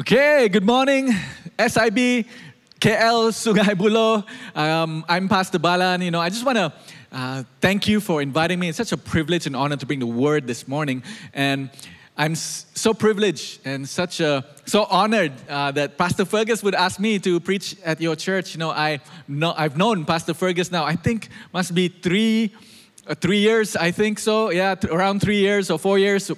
Okay, good morning, SIB, KL, Sungai Buloh. Um, I'm Pastor Balan. You know, I just want to uh, thank you for inviting me. It's such a privilege and honor to bring the word this morning. And I'm so privileged and such a so honored uh, that Pastor Fergus would ask me to preach at your church. You know, I know I've known Pastor Fergus now. I think must be three, three years. I think so. Yeah, th- around three years or four years.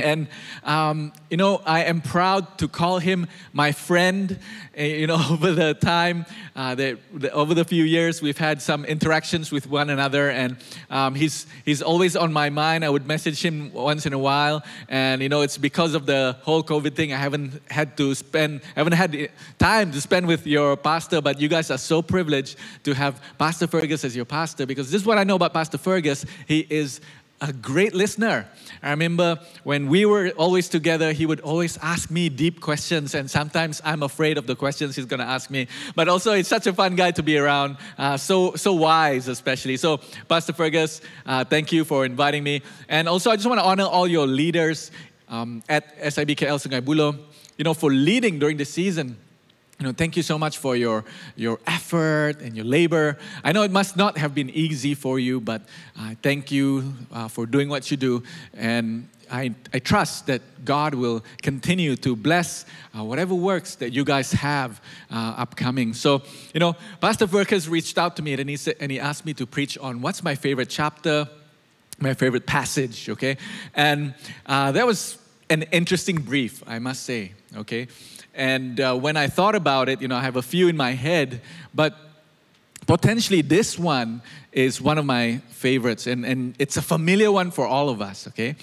And, um, you know, I am proud to call him my friend. Uh, you know, over the time, uh, the, over the few years, we've had some interactions with one another, and um, he's, he's always on my mind. I would message him once in a while, and, you know, it's because of the whole COVID thing. I haven't had to spend, I haven't had time to spend with your pastor, but you guys are so privileged to have Pastor Fergus as your pastor because this is what I know about Pastor Fergus. He is a great listener. I remember when we were always together, he would always ask me deep questions, and sometimes I'm afraid of the questions he's going to ask me. But also, it's such a fun guy to be around, uh, so so wise, especially. So, Pastor Fergus, uh, thank you for inviting me, and also I just want to honor all your leaders um, at SIBKL Sungai Buloh, you know, for leading during the season you know, thank you so much for your, your effort and your labor. I know it must not have been easy for you, but uh, thank you uh, for doing what you do. And I, I trust that God will continue to bless uh, whatever works that you guys have uh, upcoming. So, you know, Pastor Fergus reached out to me and he, said, and he asked me to preach on what's my favorite chapter, my favorite passage, okay? And uh, that was an interesting brief, I must say, okay? And uh, when I thought about it, you know, I have a few in my head, but potentially this one is one of my favorites, and, and it's a familiar one for all of us, okay?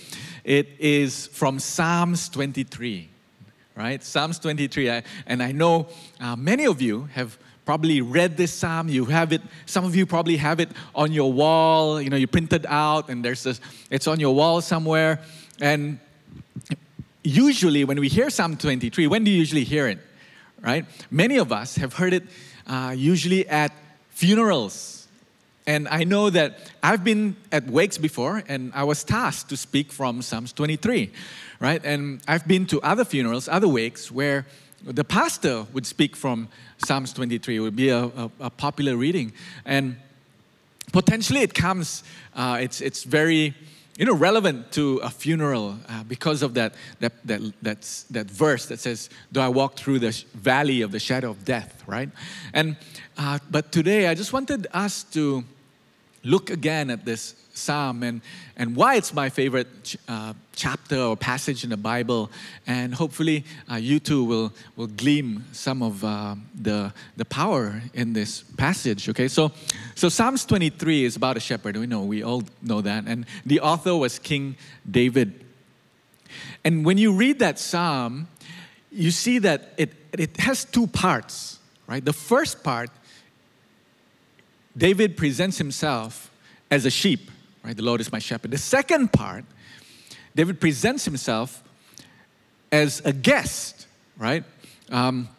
It is from Psalms 23, right? Psalms 23. I, and I know uh, many of you have probably read this psalm you have it some of you probably have it on your wall you know you printed out and there's this it's on your wall somewhere and usually when we hear Psalm 23, when do you usually hear it? Right? Many of us have heard it uh, usually at funerals. And I know that I've been at wakes before and I was tasked to speak from Psalms 23, right? And I've been to other funerals, other wakes, where the pastor would speak from Psalms 23. It would be a, a, a popular reading. And potentially it comes, uh, it's, it's very you know, relevant to a funeral uh, because of that, that, that, that's, that verse that says, Do I walk through the valley of the shadow of death, right? And, uh, but today I just wanted us to look again at this psalm and, and why it's my favorite uh, chapter or passage in the Bible. And hopefully, uh, you too will, will glean some of uh, the, the power in this passage. Okay, so, so Psalms 23 is about a shepherd. We know, we all know that. And the author was King David. And when you read that psalm, you see that it, it has two parts, right? The first part, David presents himself as a sheep, right? The Lord is my shepherd. The second part, David presents himself as a guest, right? Um,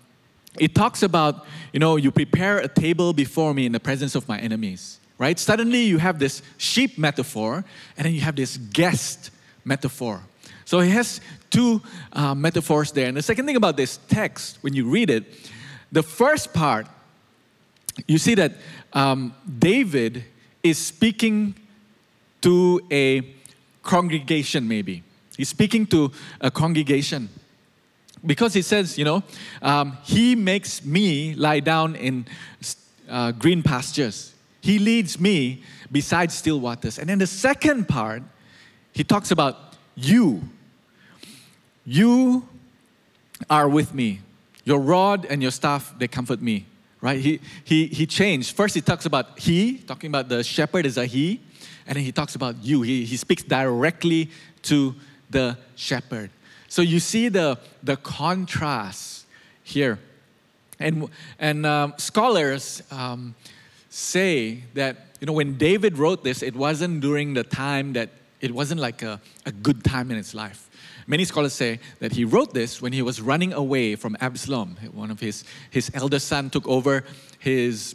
it talks about, you know, you prepare a table before me in the presence of my enemies, right? Suddenly you have this sheep metaphor, and then you have this guest metaphor. So he has two uh, metaphors there. And the second thing about this text, when you read it, the first part, you see that um, David is speaking to a congregation, maybe. He's speaking to a congregation because he says, you know, um, he makes me lie down in uh, green pastures. He leads me beside still waters. And then the second part, he talks about you. You are with me. Your rod and your staff, they comfort me. Right? He, he, he changed. First, he talks about he, talking about the shepherd is a he. And then he talks about you. He, he speaks directly to the shepherd. So you see the, the contrast here. And, and um, scholars um, say that, you know, when David wrote this, it wasn't during the time that, it wasn't like a, a good time in his life. Many scholars say that he wrote this when he was running away from Absalom. One of his, his eldest son took over his,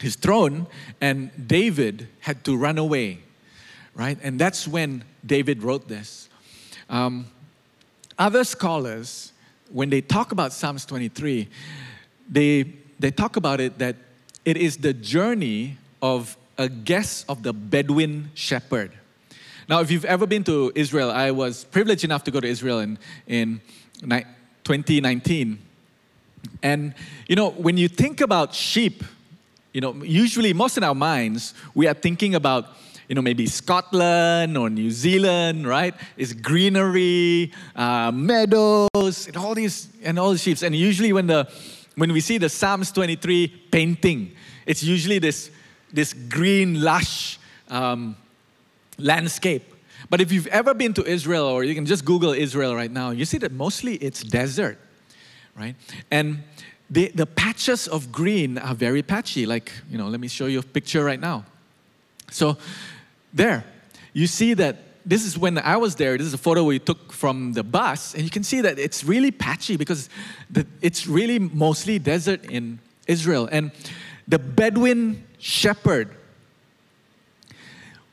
his throne, and David had to run away right? And that's when David wrote this. Um, other scholars, when they talk about Psalms 23, they, they talk about it that it is the journey of a guest of the Bedouin shepherd. Now, if you've ever been to Israel, I was privileged enough to go to Israel in, in 2019. And, you know, when you think about sheep, you know, usually most in our minds, we are thinking about, you know, maybe Scotland or New Zealand, right? It's greenery, uh, meadows, and all these, and all the sheep. And usually when the, when we see the Psalms 23 painting, it's usually this, this green, lush, um, landscape. But if you've ever been to Israel, or you can just Google Israel right now, you see that mostly it's desert, right? And the, the patches of green are very patchy. Like, you know, let me show you a picture right now. So, there, you see that this is when I was there. This is a photo we took from the bus, and you can see that it's really patchy because the, it's really mostly desert in Israel. And the Bedouin shepherd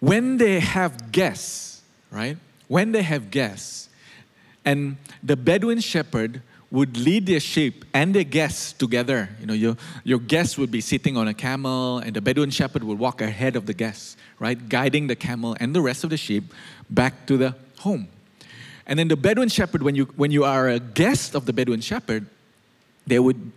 when they have guests, right? When they have guests, and the Bedouin shepherd would lead their sheep and their guests together. You know, your, your guests would be sitting on a camel, and the Bedouin shepherd would walk ahead of the guests, right? Guiding the camel and the rest of the sheep back to the home. And then the Bedouin shepherd, when you, when you are a guest of the Bedouin shepherd, they would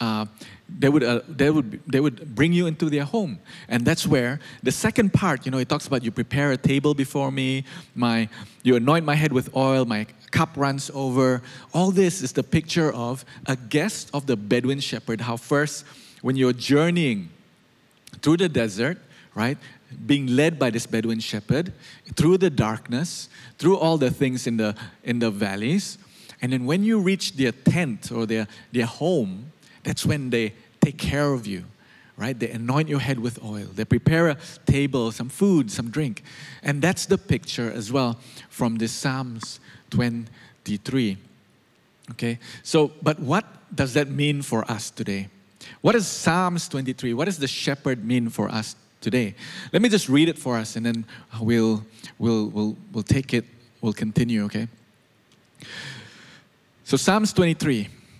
uh, they would, uh, they, would, they would bring you into their home. And that's where the second part, you know, it talks about you prepare a table before me, my, you anoint my head with oil, my cup runs over. All this is the picture of a guest of the Bedouin shepherd. How first, when you're journeying through the desert, right, being led by this Bedouin shepherd, through the darkness, through all the things in the, in the valleys, and then when you reach their tent or their, their home, that's when they take care of you, right? They anoint your head with oil. They prepare a table, some food, some drink. And that's the picture as well from the Psalms 23. Okay? So, but what does that mean for us today? What does Psalms 23, what does the shepherd mean for us today? Let me just read it for us and then we'll, we'll, we'll, we'll take it, we'll continue, okay? So, Psalms 23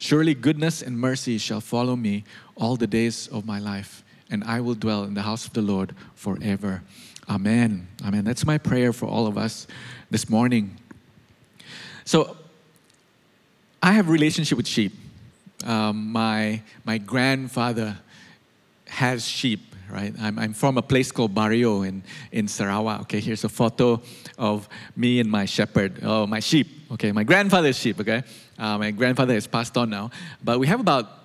Surely goodness and mercy shall follow me all the days of my life, and I will dwell in the house of the Lord forever. Amen. Amen. That's my prayer for all of us this morning. So, I have a relationship with sheep. Um, my, my grandfather has sheep, right? I'm, I'm from a place called Bario in, in Sarawak. Okay, here's a photo of me and my shepherd, oh, my sheep. Okay, my grandfather's sheep, okay? Uh, my grandfather has passed on now. But we have about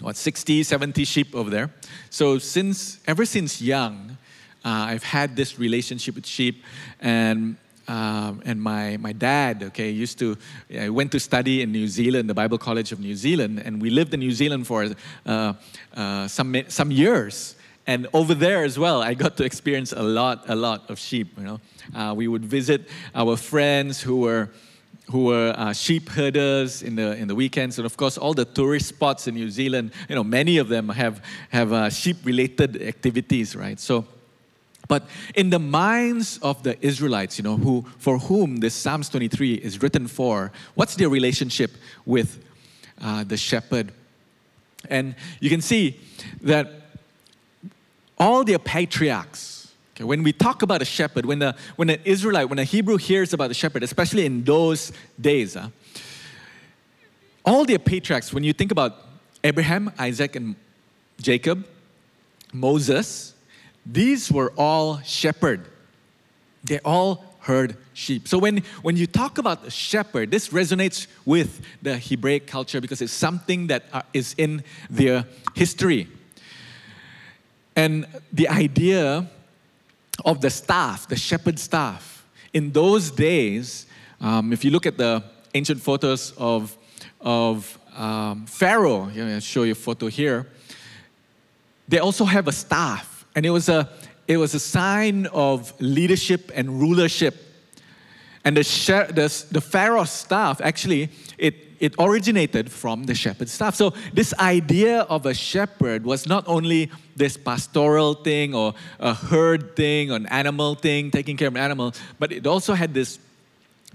what 60 70 sheep over there so since ever since young uh, i've had this relationship with sheep and um, and my, my dad okay used to I went to study in new zealand the bible college of new zealand and we lived in new zealand for uh, uh, some, some years and over there as well i got to experience a lot a lot of sheep you know uh, we would visit our friends who were who were uh, sheep herders in the, in the weekends. And of course, all the tourist spots in New Zealand, you know, many of them have, have uh, sheep related activities, right? So, but in the minds of the Israelites, you know, who, for whom this Psalms 23 is written for, what's their relationship with uh, the shepherd? And you can see that all their patriarchs, Okay, when we talk about a shepherd, when, the, when an Israelite, when a Hebrew hears about a shepherd, especially in those days, uh, all their patriarchs, when you think about Abraham, Isaac, and Jacob, Moses, these were all shepherd. They all herd sheep. So when, when you talk about a shepherd, this resonates with the Hebraic culture because it's something that uh, in their history. And the idea of the staff, the shepherd staff, in those days, um, if you look at the ancient photos of, of um, Pharaoh, you know, I'll show you a photo here, they also have a staff. And it was a, it was a sign of leadership and rulership. And the, the, the Pharaoh's staff, actually, it, it originated from the shepherd's staff. So, this idea of a shepherd was not only this pastoral thing or a herd thing or an animal thing, taking care of an animal, but it also had this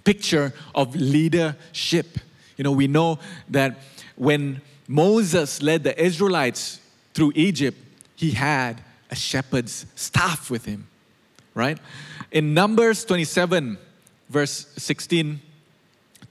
picture of leadership. You know, we know that when Moses led the Israelites through Egypt, he had a shepherd's staff with him, right? In Numbers 27, verse 16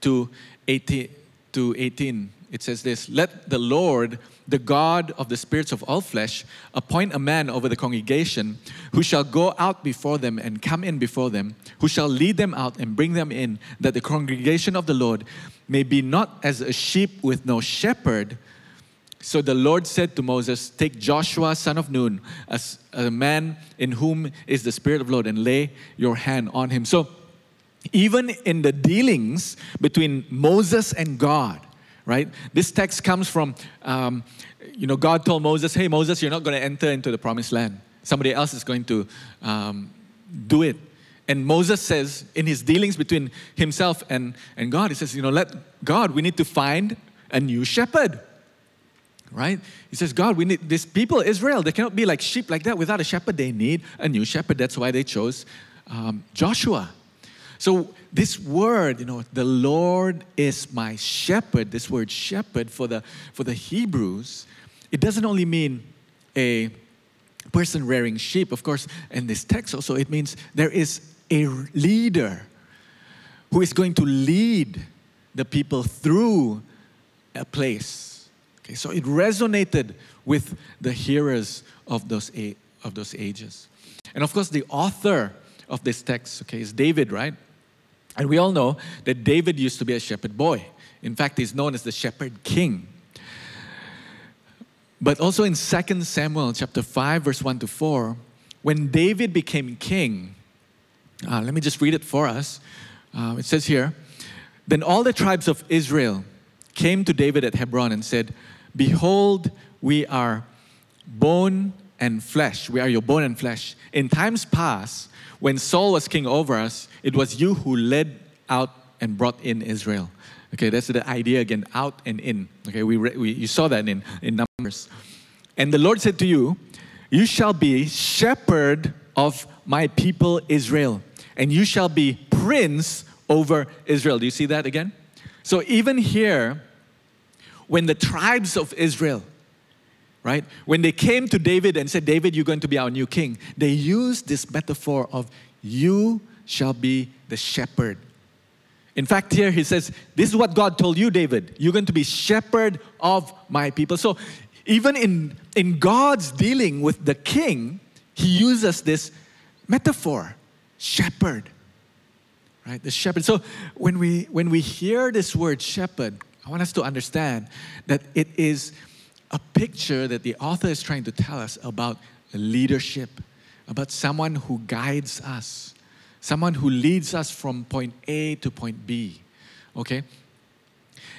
to 18, to 18, it says this Let the Lord, the God of the spirits of all flesh, appoint a man over the congregation who shall go out before them and come in before them, who shall lead them out and bring them in, that the congregation of the Lord may be not as a sheep with no shepherd. So the Lord said to Moses, Take Joshua, son of Nun, as a man in whom is the Spirit of the Lord, and lay your hand on him. So even in the dealings between Moses and God, right? This text comes from, um, you know, God told Moses, hey, Moses, you're not going to enter into the promised land. Somebody else is going to um, do it. And Moses says, in his dealings between himself and, and God, he says, you know, let God, we need to find a new shepherd. Right? He says, God, we need these people, Israel, they cannot be like sheep like that without a shepherd. They need a new shepherd. That's why they chose um, Joshua. So, this word, you know, the Lord is my shepherd, this word shepherd for the, for the Hebrews, it doesn't only mean a person rearing sheep. Of course, in this text also, it means there is a leader who is going to lead the people through a place. Okay, so it resonated with the hearers of those, of those ages. And of course, the author of this text, okay, is David, right? And we all know that David used to be a shepherd boy. In fact, he's known as the shepherd king. But also in 2 Samuel chapter 5, verse 1 to 4, when David became king, uh, let me just read it for us. Uh, it says here Then all the tribes of Israel came to David at Hebron and said, Behold, we are bone and flesh. We are your bone and flesh. In times past, when Saul was king over us, it was you who led out and brought in Israel. Okay, that's the idea again out and in. Okay, we, we you saw that in, in Numbers. And the Lord said to you, You shall be shepherd of my people Israel, and you shall be prince over Israel. Do you see that again? So even here, when the tribes of Israel, right? When they came to David and said, David, you're going to be our new king, they used this metaphor of you shall be the shepherd. In fact, here he says, This is what God told you, David. You're going to be shepherd of my people. So, even in, in God's dealing with the king, he uses this metaphor shepherd. Right? The shepherd. So, when we, when we hear this word shepherd, I want us to understand that it is a picture that the author is trying to tell us about leadership, about someone who guides us, someone who leads us from point A to point B. Okay?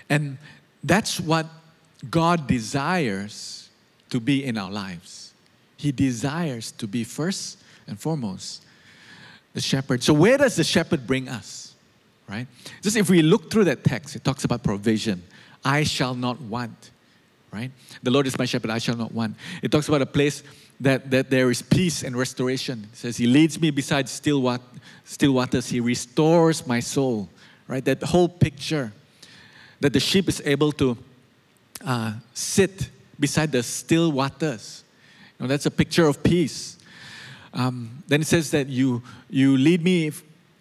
And that's what God desires to be in our lives. He desires to be first and foremost the shepherd. So, where does the shepherd bring us? Right? Just if we look through that text, it talks about provision. I shall not want right? The Lord is my shepherd, I shall not want. It talks about a place that, that there is peace and restoration. It says, He leads me beside still, wat- still waters, He restores my soul, right? That whole picture that the sheep is able to uh, sit beside the still waters. You know, that's a picture of peace. Um, then it says that you, you lead me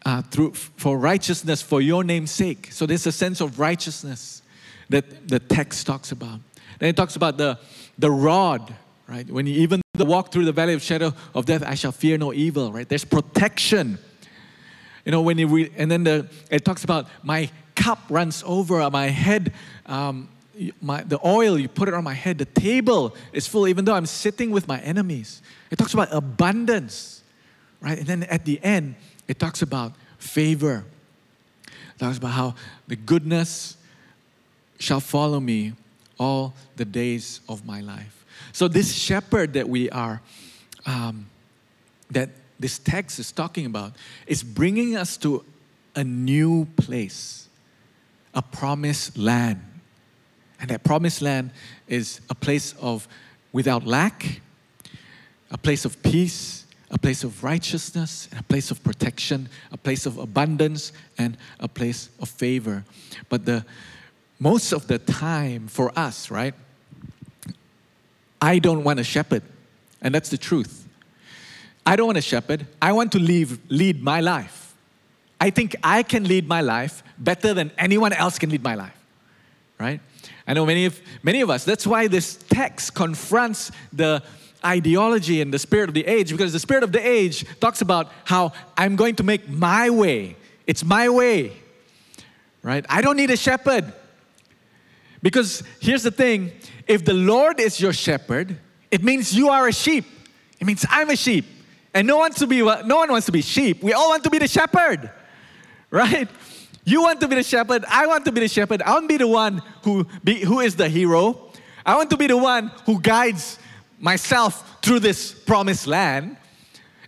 uh, through, for righteousness for your name's sake. So there's a sense of righteousness that the text talks about. Then it talks about the, the rod, right? When you even walk through the valley of shadow of death, I shall fear no evil, right? There's protection. You know, when you read, and then the, it talks about my cup runs over, my head, um, my, the oil, you put it on my head, the table is full, even though I'm sitting with my enemies. It talks about abundance, right? And then at the end, it talks about favor. It talks about how the goodness shall follow me all the days of my life. So, this shepherd that we are, um, that this text is talking about, is bringing us to a new place, a promised land. And that promised land is a place of without lack, a place of peace, a place of righteousness, a place of protection, a place of abundance, and a place of favor. But the most of the time for us, right? I don't want a shepherd, and that's the truth. I don't want a shepherd. I want to leave, lead my life. I think I can lead my life better than anyone else can lead my life, right? I know many of, many of us, that's why this text confronts the ideology and the spirit of the age, because the spirit of the age talks about how I'm going to make my way. It's my way, right? I don't need a shepherd. Because here's the thing if the Lord is your shepherd, it means you are a sheep. It means I'm a sheep. And no, wants to be, no one wants to be sheep. We all want to be the shepherd, right? You want to be the shepherd. I want to be the shepherd. I want to be the one who, be, who is the hero. I want to be the one who guides myself through this promised land.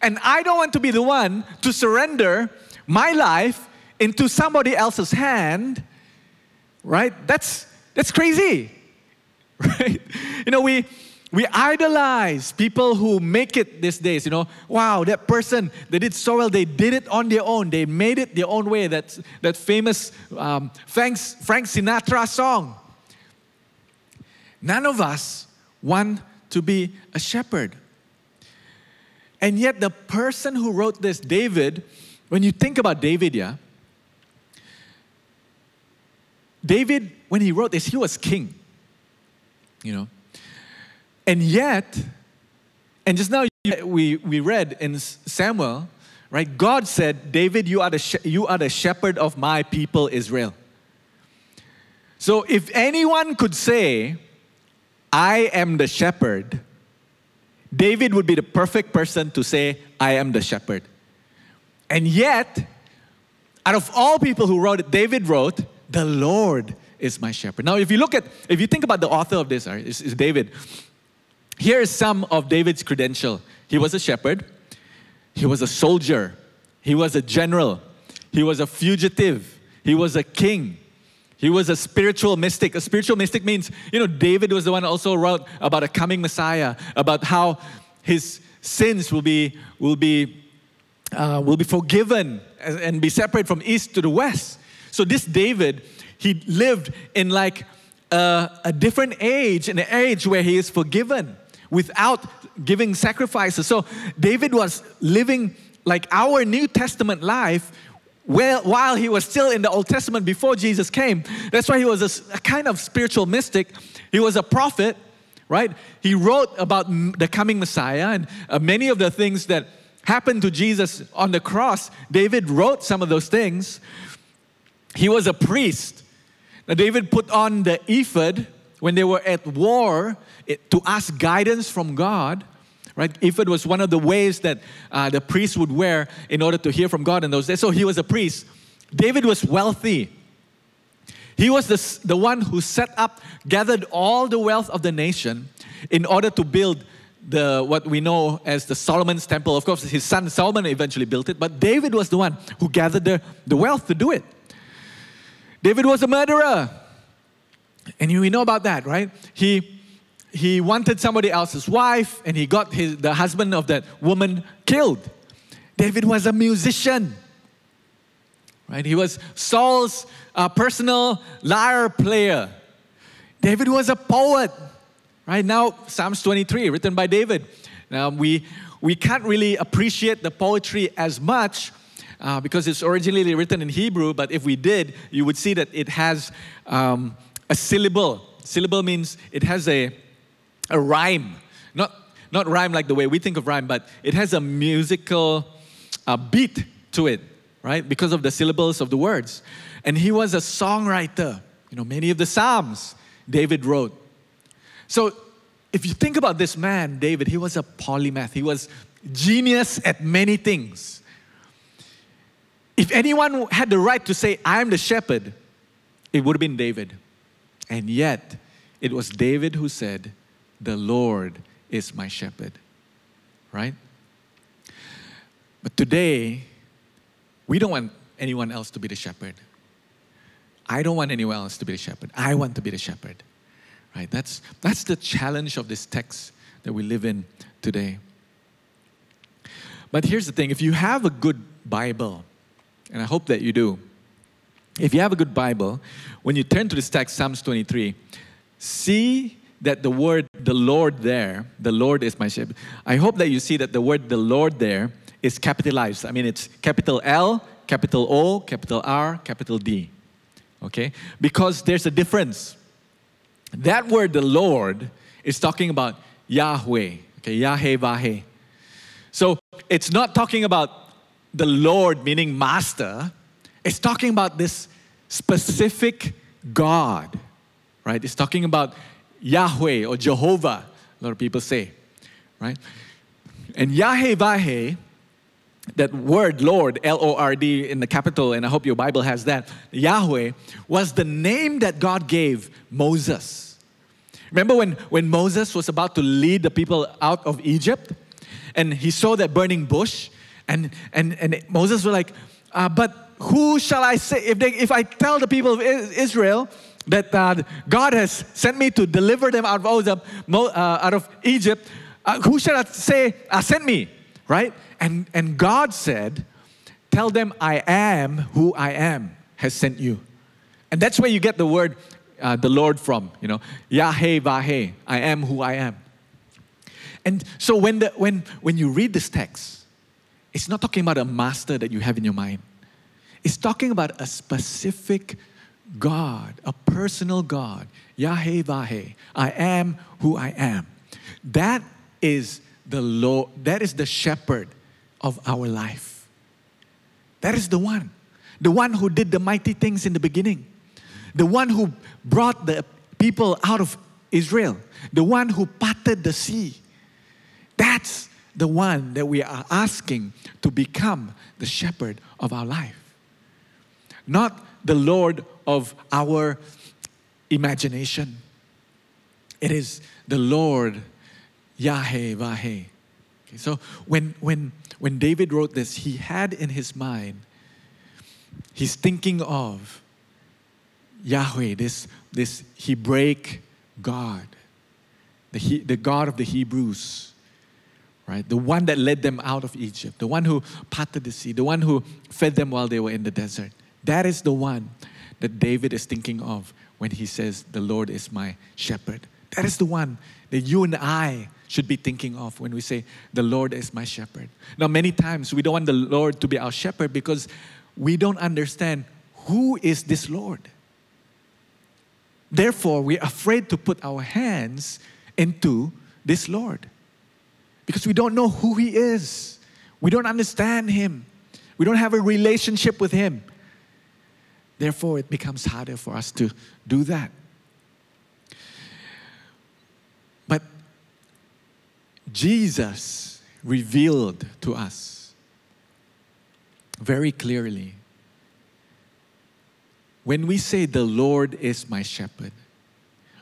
And I don't want to be the one to surrender my life into somebody else's hand, right? That's, that's crazy, right? You know, we, we idolize people who make it these days. You know, wow, that person, they did so well. They did it on their own. They made it their own way. That, that famous um, Frank, Frank Sinatra song. None of us want to be a shepherd. And yet, the person who wrote this, David, when you think about David, yeah, David, when he wrote this, he was king. You know, and yet, and just now we, we read in Samuel, right? God said, David, you are, the you are the shepherd of my people Israel. So if anyone could say, I am the shepherd, David would be the perfect person to say, I am the shepherd. And yet, out of all people who wrote it, David wrote, The Lord is my shepherd. Now, if you look at, if you think about the author of this, right, it's, it's David. Here is some of David's credential. He was a shepherd, he was a soldier, he was a general, he was a fugitive, he was a king. He was a spiritual mystic. A spiritual mystic means, you know, David was the one also wrote about a coming Messiah, about how his sins will be, will be, uh, will be forgiven and be separated from east to the west. So this David, he lived in like a, a different age, an age where he is forgiven without giving sacrifices. So David was living like our New Testament life while he was still in the Old Testament before Jesus came. That's why he was a, a kind of spiritual mystic. He was a prophet, right? He wrote about the coming Messiah and uh, many of the things that happened to Jesus on the cross. David wrote some of those things. He was a priest. Now, David put on the ephod when they were at war to ask guidance from God, right? Ephod was one of the ways that uh, the priest would wear in order to hear from God in those days. So he was a priest. David was wealthy. He was the, the one who set up, gathered all the wealth of the nation in order to build the what we know as the Solomon's temple. Of course, his son Solomon eventually built it, but David was the one who gathered the, the wealth to do it. David was a murderer. And we know about that, right? He he wanted somebody else's wife and he got his, the husband of that woman killed. David was a musician. Right? He was Saul's uh, personal lyre player. David was a poet. Right now, Psalms 23, written by David. Now, we, we can't really appreciate the poetry as much uh, because it's originally written in Hebrew, but if we did, you would see that it has um, a syllable. Syllable means it has a a rhyme. Not, not rhyme like the way we think of rhyme, but it has a musical uh, beat to it, right? Because of the syllables of the words. And he was a songwriter. You know, many of the Psalms David wrote. So if you think about this man, David, he was a polymath. He was genius at many things. If anyone had the right to say, I am the shepherd, it would have been David. And yet, it was David who said, The Lord is my shepherd. Right? But today, we don't want anyone else to be the shepherd. I don't want anyone else to be the shepherd. I want to be the shepherd. Right? That's, that's the challenge of this text that we live in today. But here's the thing if you have a good Bible, and I hope that you do, if you have a good Bible, when you turn to this text, Psalms 23, see that the word the Lord there, the Lord is my shepherd. I hope that you see that the word the Lord there is capitalized. I mean, it's capital L, capital O, capital R, capital D. Okay? Because there's a difference. That word, the Lord, is talking about Yahweh. Okay, Yahweh Vahe. So it's not talking about the Lord, meaning master. is talking about this specific God, right? It's talking about Yahweh or Jehovah, a lot of people say, right? And Yahweh that word Lord, L O R D in the capital, and I hope your Bible has that, Yahweh, was the name that God gave Moses. Remember when, when Moses was about to lead the people out of Egypt and he saw that burning bush? And, and, and Moses was like, uh, But who shall I say? If, they, if I tell the people of Israel that uh, God has sent me to deliver them out of, uh, out of Egypt, uh, who shall I say uh, sent me? Right? And, and God said, Tell them I am who I am has sent you. And that's where you get the word uh, the Lord from, you know, Yahweh Vahe, I am who I am. And so when, the, when, when you read this text, it's not talking about a master that you have in your mind. It's talking about a specific God, a personal God, Yahweh Vahe. I am who I am. That is the Lord, that is the shepherd of our life. That is the one. The one who did the mighty things in the beginning. The one who brought the people out of Israel. The one who parted the sea. That's the one that we are asking to become the shepherd of our life. Not the Lord of our imagination. It is the Lord Yahweh Vahe. Okay, so when, when, when David wrote this, he had in his mind, he's thinking of Yahweh, this, this Hebraic God, the, he, the God of the Hebrews, right? The one that led them out of Egypt, the one who parted the sea, the one who fed them while they were in the desert. That is the one that David is thinking of when he says, The Lord is my shepherd. That is the one that you and I should be thinking of when we say, The Lord is my shepherd. Now, many times we don't want the Lord to be our shepherd because we don't understand who is this Lord. Therefore, we're afraid to put our hands into this Lord because we don't know who He is. We don't understand Him. We don't have a relationship with Him. Therefore, it becomes harder for us to do that. But Jesus revealed to us very clearly when we say, The Lord is my shepherd,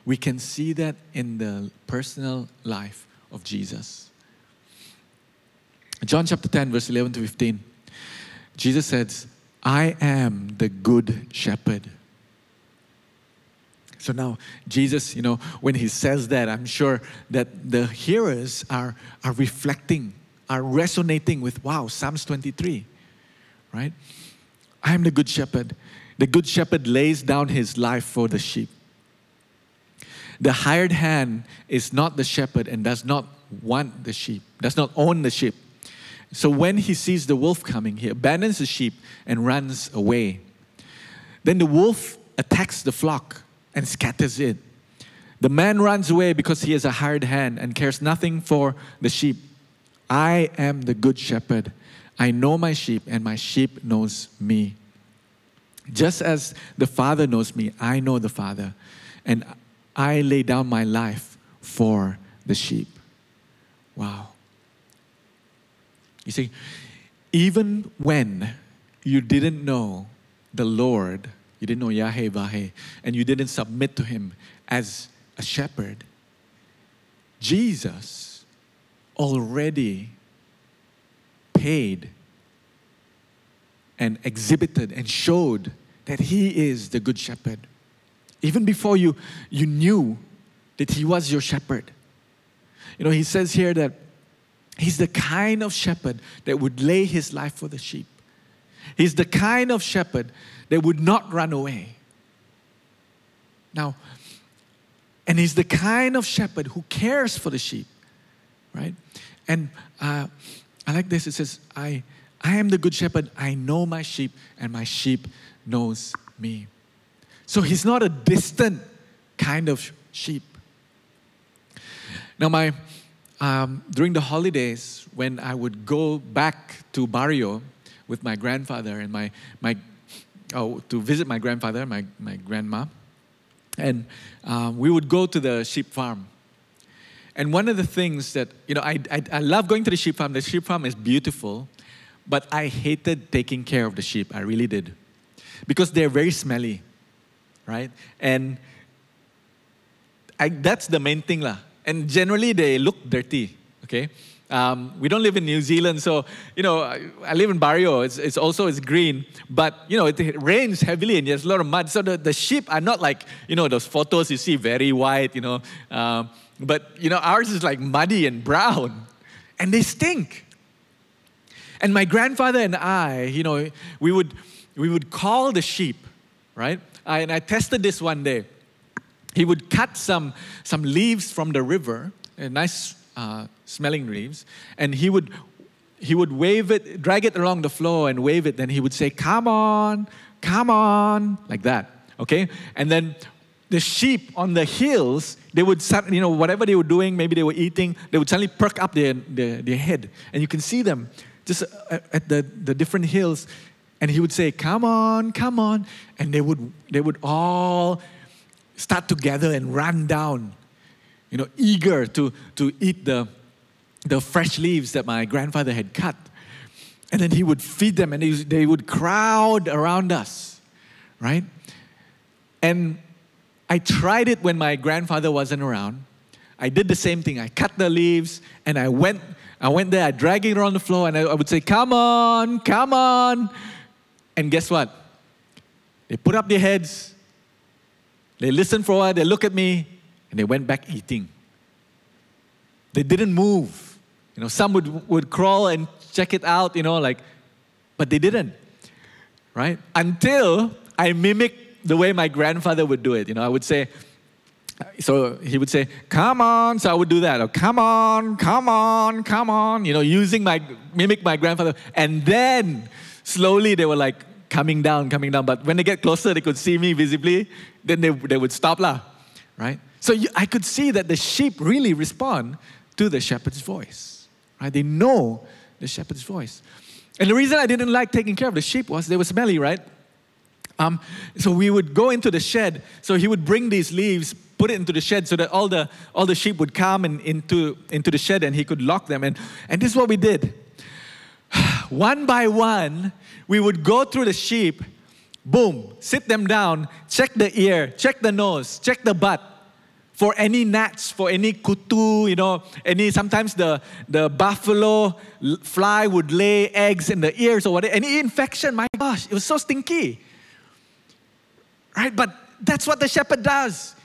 we can see that in the personal life of Jesus. John chapter 10, verse 11 to 15, Jesus says, I am the good shepherd. So now, Jesus, you know, when he says that, I'm sure that the hearers are, are reflecting, are resonating with, wow, Psalms 23, right? I am the good shepherd. The good shepherd lays down his life for the sheep. The hired hand is not the shepherd and does not want the sheep, does not own the sheep. So when he sees the wolf coming, he abandons the sheep and runs away. Then the wolf attacks the flock and scatters it. The man runs away because he is a hired hand and cares nothing for the sheep. I am the good shepherd. I know my sheep, and my sheep knows me. Just as the Father knows me, I know the Father, and I lay down my life for the sheep. Wow. You see, even when you didn't know the Lord, you didn't know Yahweh and you didn't submit to Him as a shepherd, Jesus already paid and exhibited and showed that He is the Good Shepherd. Even before you, you knew that He was your shepherd. You know, He says here that He's the kind of shepherd that would lay His life for the sheep. He's the kind of shepherd that would not run away. Now, and he's the kind of shepherd who cares for the sheep, right? And uh, I like this. It says, I, I am the good shepherd. I know my sheep, and my sheep knows me. So he's not a distant kind of sheep. Now, my um, during the holidays, when I would go back to Bario with my grandfather and my my oh, to visit my grandfather, my my grandma, and um, we would go to the sheep farm. And one of the things that, you know, I, I, I love going to the sheep farm. The sheep farm is beautiful, but I hated taking care of the sheep. I really did. Because they're very smelly, right? And I, that's the main thing. Lah. And generally, they look dirty, okay? Um, we don't live in New Zealand, so you know I, I live in Bario. It's, it's, also it's green, but you know it, it, rains heavily and there's a lot of mud. So the, the sheep are not like you know those photos you see very white, you know. Um, but you know ours is like muddy and brown, and they stink. And my grandfather and I, you know, we would we would call the sheep, right? I, and I tested this one day. He would cut some some leaves from the river, nice uh, smelling leaves, and he would he would wave it, drag it along the floor and wave it. Then he would say, "Come on, come on," like that. Okay, and then the sheep on the hills, they would, you know, whatever they were doing, maybe they were eating, they would suddenly perk up their, their, their head. And you can see them just at the, the different hills. And he would say, Come on, come on. And they would, they would all start together and run down you know, eager to, to eat the, the fresh leaves that my grandfather had cut. And then he would feed them and they, they would crowd around us, right? And I tried it when my grandfather wasn't around. I did the same thing. I cut the leaves and I went, I went there, I dragged it around the floor, and I, I would say, Come on, come on. And guess what? They put up their heads, they listen for a while, they look at me, and they went back eating. They didn't move. You know, some would, would crawl and check it out, you know, like, but they didn't, right? Until I mimicked the way my grandfather would do it. You know, I would say, so he would say, come on. So I would do that. Or, come on, come on, come on. You know, using my, mimic my grandfather. And then slowly they were like coming down, coming down. But when they get closer, they could see me visibly. Then they, they would stop lah, right? So you, I could see that the sheep really respond to the shepherd's voice. Right? They know the shepherd's voice. And the reason I didn't like taking care of the sheep was they were smelly, right? Um, so we would go into the shed. So he would bring these leaves, put it into the shed so that all the, all the sheep would come and into, into the shed and he could lock them. And, and this is what we did. one by one, we would go through the sheep, boom, sit them down, check the ear, check the nose, check the butt, for any gnats, for any kutu, you know, any sometimes the, the buffalo fly would lay eggs in the ears or whatever, any infection, my gosh, it was so stinky. Right? But that's what the shepherd does.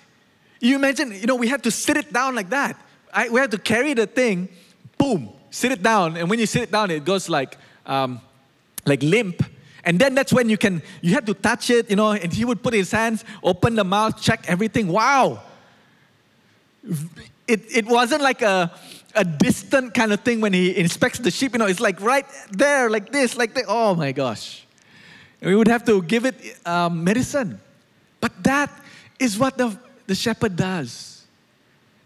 You imagine, you know, we had to sit it down like that. I, we had to carry the thing, boom, sit it down. And when you sit it down, it goes like, um, like limp. And then that's when you can, you had to touch it, you know, and he would put his hands, open the mouth, check everything. Wow it, it wasn't like a, a distant kind of thing when he inspects the sheep. You know, it's like right there, like this, like that. Oh my gosh. And we would have to give it um, medicine. But that is what the, the shepherd does.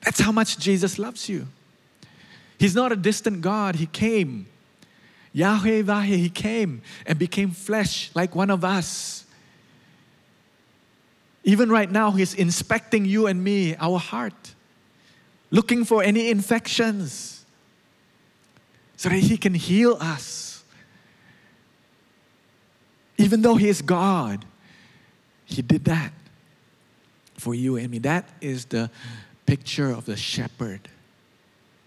That's how much Jesus loves you. He's not a distant God, He came. Yahweh Vahe, He came and became flesh like one of us. Even right now, He's inspecting you and me, our heart looking for any infections so that He can heal us. Even though He is God, He did that for you and me. That is the picture of the shepherd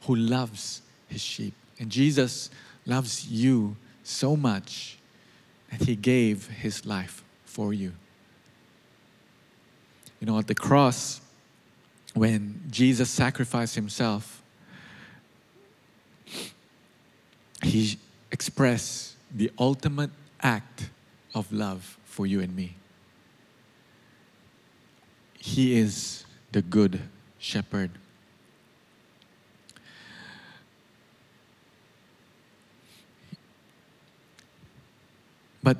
who loves his sheep. And Jesus loves you so much that he gave his life for you. You know, at the cross, when Jesus sacrificed himself, he expressed the ultimate act of love for you and me. He is the good shepherd. But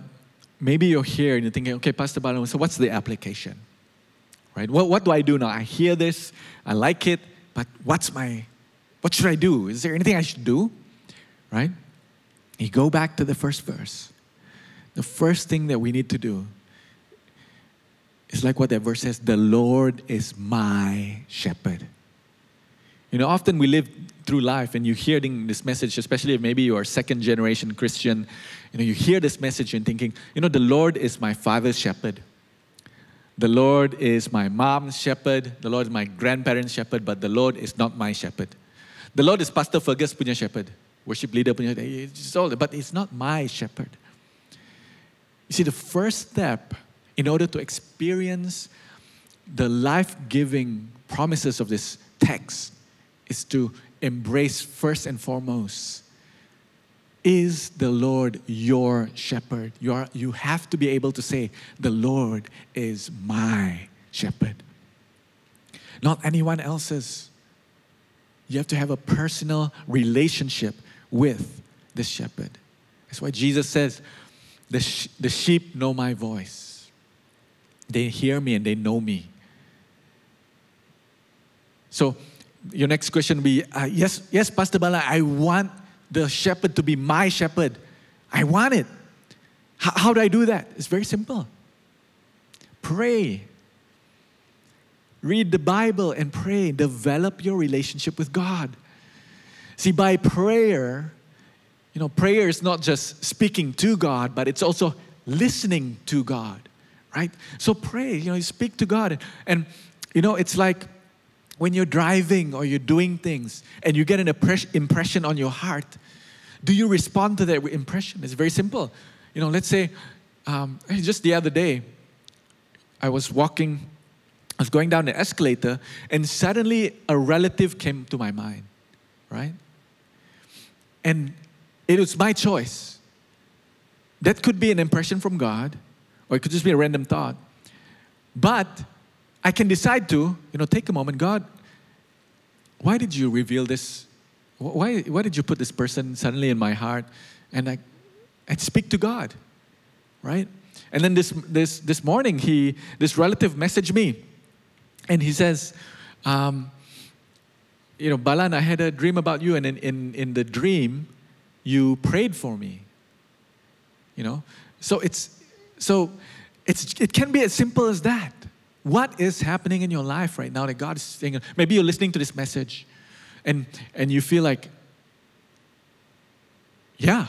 maybe you're here and you're thinking, okay, Pastor Bala, so what's the application? Right? What, what do I do now? I hear this, I like it, but what's my, what should I do? Is there anything I should do? Right? You go back to the first verse. The first thing that we need to do it's like what that verse says the Lord is my shepherd. You know, often we live through life and you hear this message, especially if maybe you are a second generation Christian, you know, you hear this message and thinking, you know, the Lord is my father's shepherd. The Lord is my mom's shepherd. The Lord is my grandparents' shepherd, but the Lord is not my shepherd. The Lord is Pastor Fergus punya shepherd, worship leader punya, it's all, but it's not my shepherd. You see, the first step in order to experience the life giving promises of this text is to embrace first and foremost is the Lord your shepherd? You, are, you have to be able to say, The Lord is my shepherd, not anyone else's. You have to have a personal relationship with the shepherd. That's why Jesus says, The, sh- the sheep know my voice they hear me and they know me. So, your next question will be uh, yes, yes, Pastor Bala, I want the shepherd to be my shepherd. I want it. H- how do I do that? It's very simple. Pray. Read the Bible and pray. Develop your relationship with God. See, by prayer, you know, prayer is not just speaking to God, but it's also listening to God right? So pray, you know, you speak to God. And, and, you know, it's like when you're driving or you're doing things and you get an impression on your heart, do you respond to that impression? It's very simple. You know, let's say, um, just the other day, I was walking, I was going down the escalator, and suddenly a relative came to my mind, right? And it was my choice. That could be an impression from God, or it could just be a random thought. But I can decide to, you know, take a moment. God, why did you reveal this? Why, why did you put this person suddenly in my heart? And I, I speak to God, right? And then this, this, this morning, he, this relative messaged me, and he says, um, you know, Balan, I had a dream about you, and in, in, in the dream, you prayed for me. You know, so it's so it's, it can be as simple as that. What is happening in your life right now that God is saying? Maybe you're listening to this message and, and you feel like, yeah,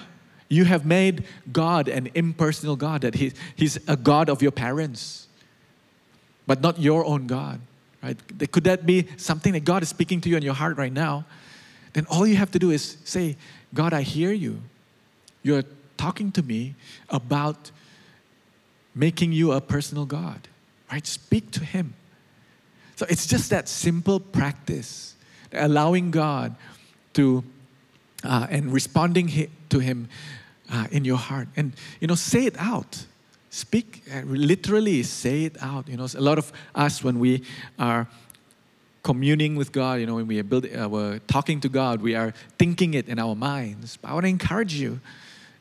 you have made God an impersonal God, that he, He's a God of your parents, but not your own God. Right? Could that be something that God is speaking to you in your heart right now? Then all you have to do is say, God, I hear you. You're talking to me about making you a personal God, right? Speak to Him. So it's just that simple practice, allowing God to, uh, and responding to Him uh, in your heart. And, you know, say it out. Speak, uh, literally say it out. You know, a lot of us, when we are communing with God, you know, when we are building, uh, we're talking to God, we are thinking it in our minds. But I want to encourage you,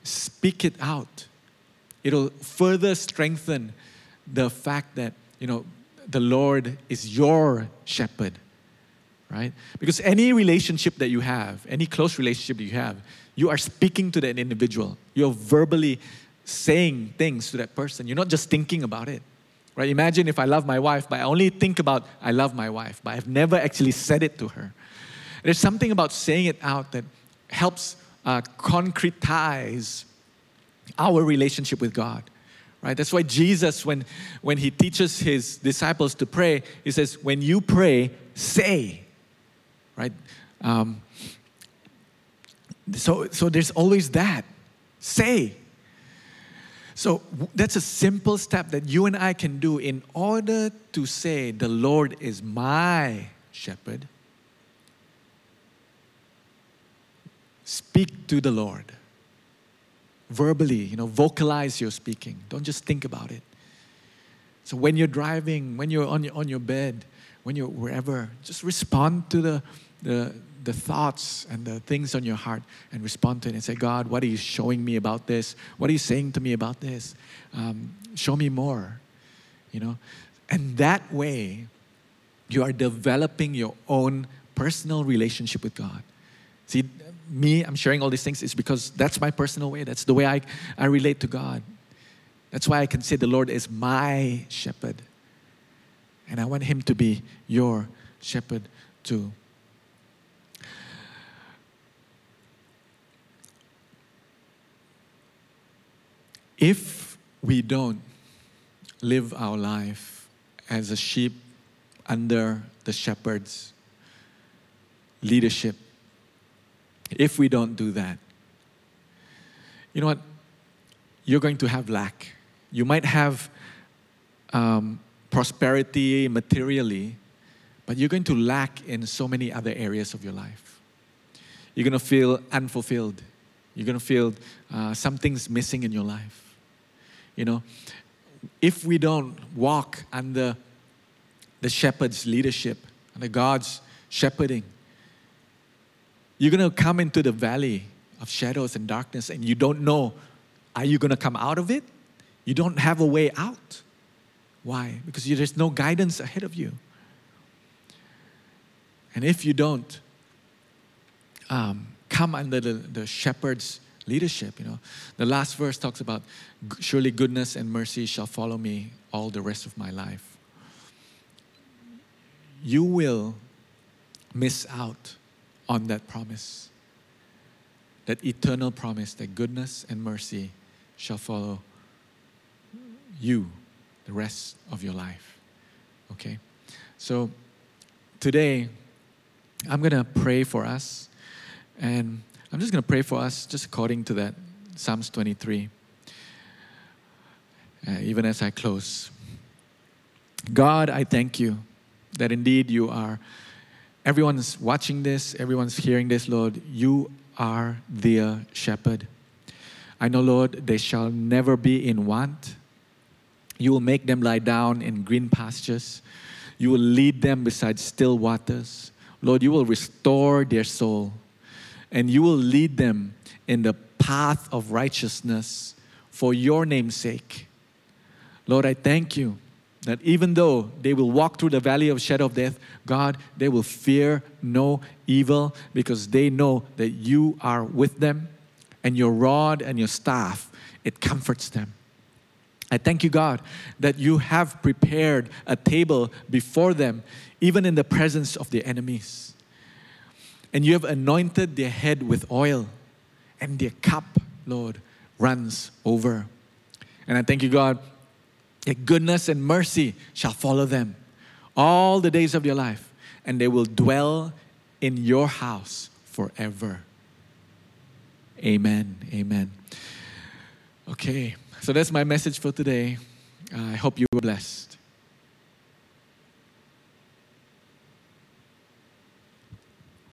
speak it out it'll further strengthen the fact that, you know, the Lord is your shepherd, right? Because any relationship that you have, any close relationship that you have, you are speaking to that individual. You're verbally saying things to that person. You're not just thinking about it, right? Imagine if I love my wife, but I only think about I love my wife, but I've never actually said it to her. There's something about saying it out that helps uh, concretize our relationship with God. Right? That's why Jesus, when, when he teaches his disciples to pray, he says, when you pray, say. Right? Um, so, so there's always that. Say. So that's a simple step that you and I can do in order to say, The Lord is my shepherd. Speak to the Lord. Verbally, you know, vocalize your speaking. Don't just think about it. So when you're driving, when you're on your, on your bed, when you're wherever, just respond to the, the, the thoughts and the things on your heart and respond to it and say, God, what are you showing me about this? What are you saying to me about this? Um, show me more, you know? And that way, you are developing your own personal relationship with God. See, me, I'm sharing all these things is because that's my personal way. That's the way I, I relate to God. That's why I can say the Lord is my shepherd. And I want Him to be your shepherd too. If we don't live our life as a sheep under the shepherd's leadership, if we don't do that, you know what? You're going to have lack. You might have um, prosperity materially, but you're going to lack in so many other areas of your life. You're going to feel unfulfilled. You're going to feel uh, something's missing in your life. You know, if we don't walk under the shepherd's leadership, under God's shepherding, you're going to come into the valley of shadows and darkness and you don't know are you going to come out of it? You don't have a way out. Why? Because there's no guidance ahead of you. And if you don't um, come under the, the shepherd's leadership. You know, the last verse talks about surely goodness and mercy shall follow me all the rest of my life. You will miss out on that promise, that eternal promise that goodness and mercy shall follow you the rest of your life. Okay? So today, I'm going to pray for us. And I'm just going to pray for us, just according to that Psalms 23, uh, even as I close. God, I thank you that indeed you are, everyone's watching this, everyone's hearing this, Lord, you are their shepherd. I know, Lord, they shall never be in want. You will make them lie down in green pastures. You will lead them beside still waters. Lord, you will restore their soul and you will lead them in the path of righteousness for your name's sake. Lord, I thank you that even though they will walk through the valley of shadow of death, God, they will fear no evil because they know that you are with them and your rod and your staff, it comforts them. I thank you, God, that you have prepared a table before them, even in the presence of their enemies and you have anointed their head with oil, and their cup, Lord, runs over. And I thank you, God, that goodness and mercy shall follow them all the days of your life, and they will dwell in your house forever. Amen. Amen. Okay, so that's my message for today. I hope you were blessed.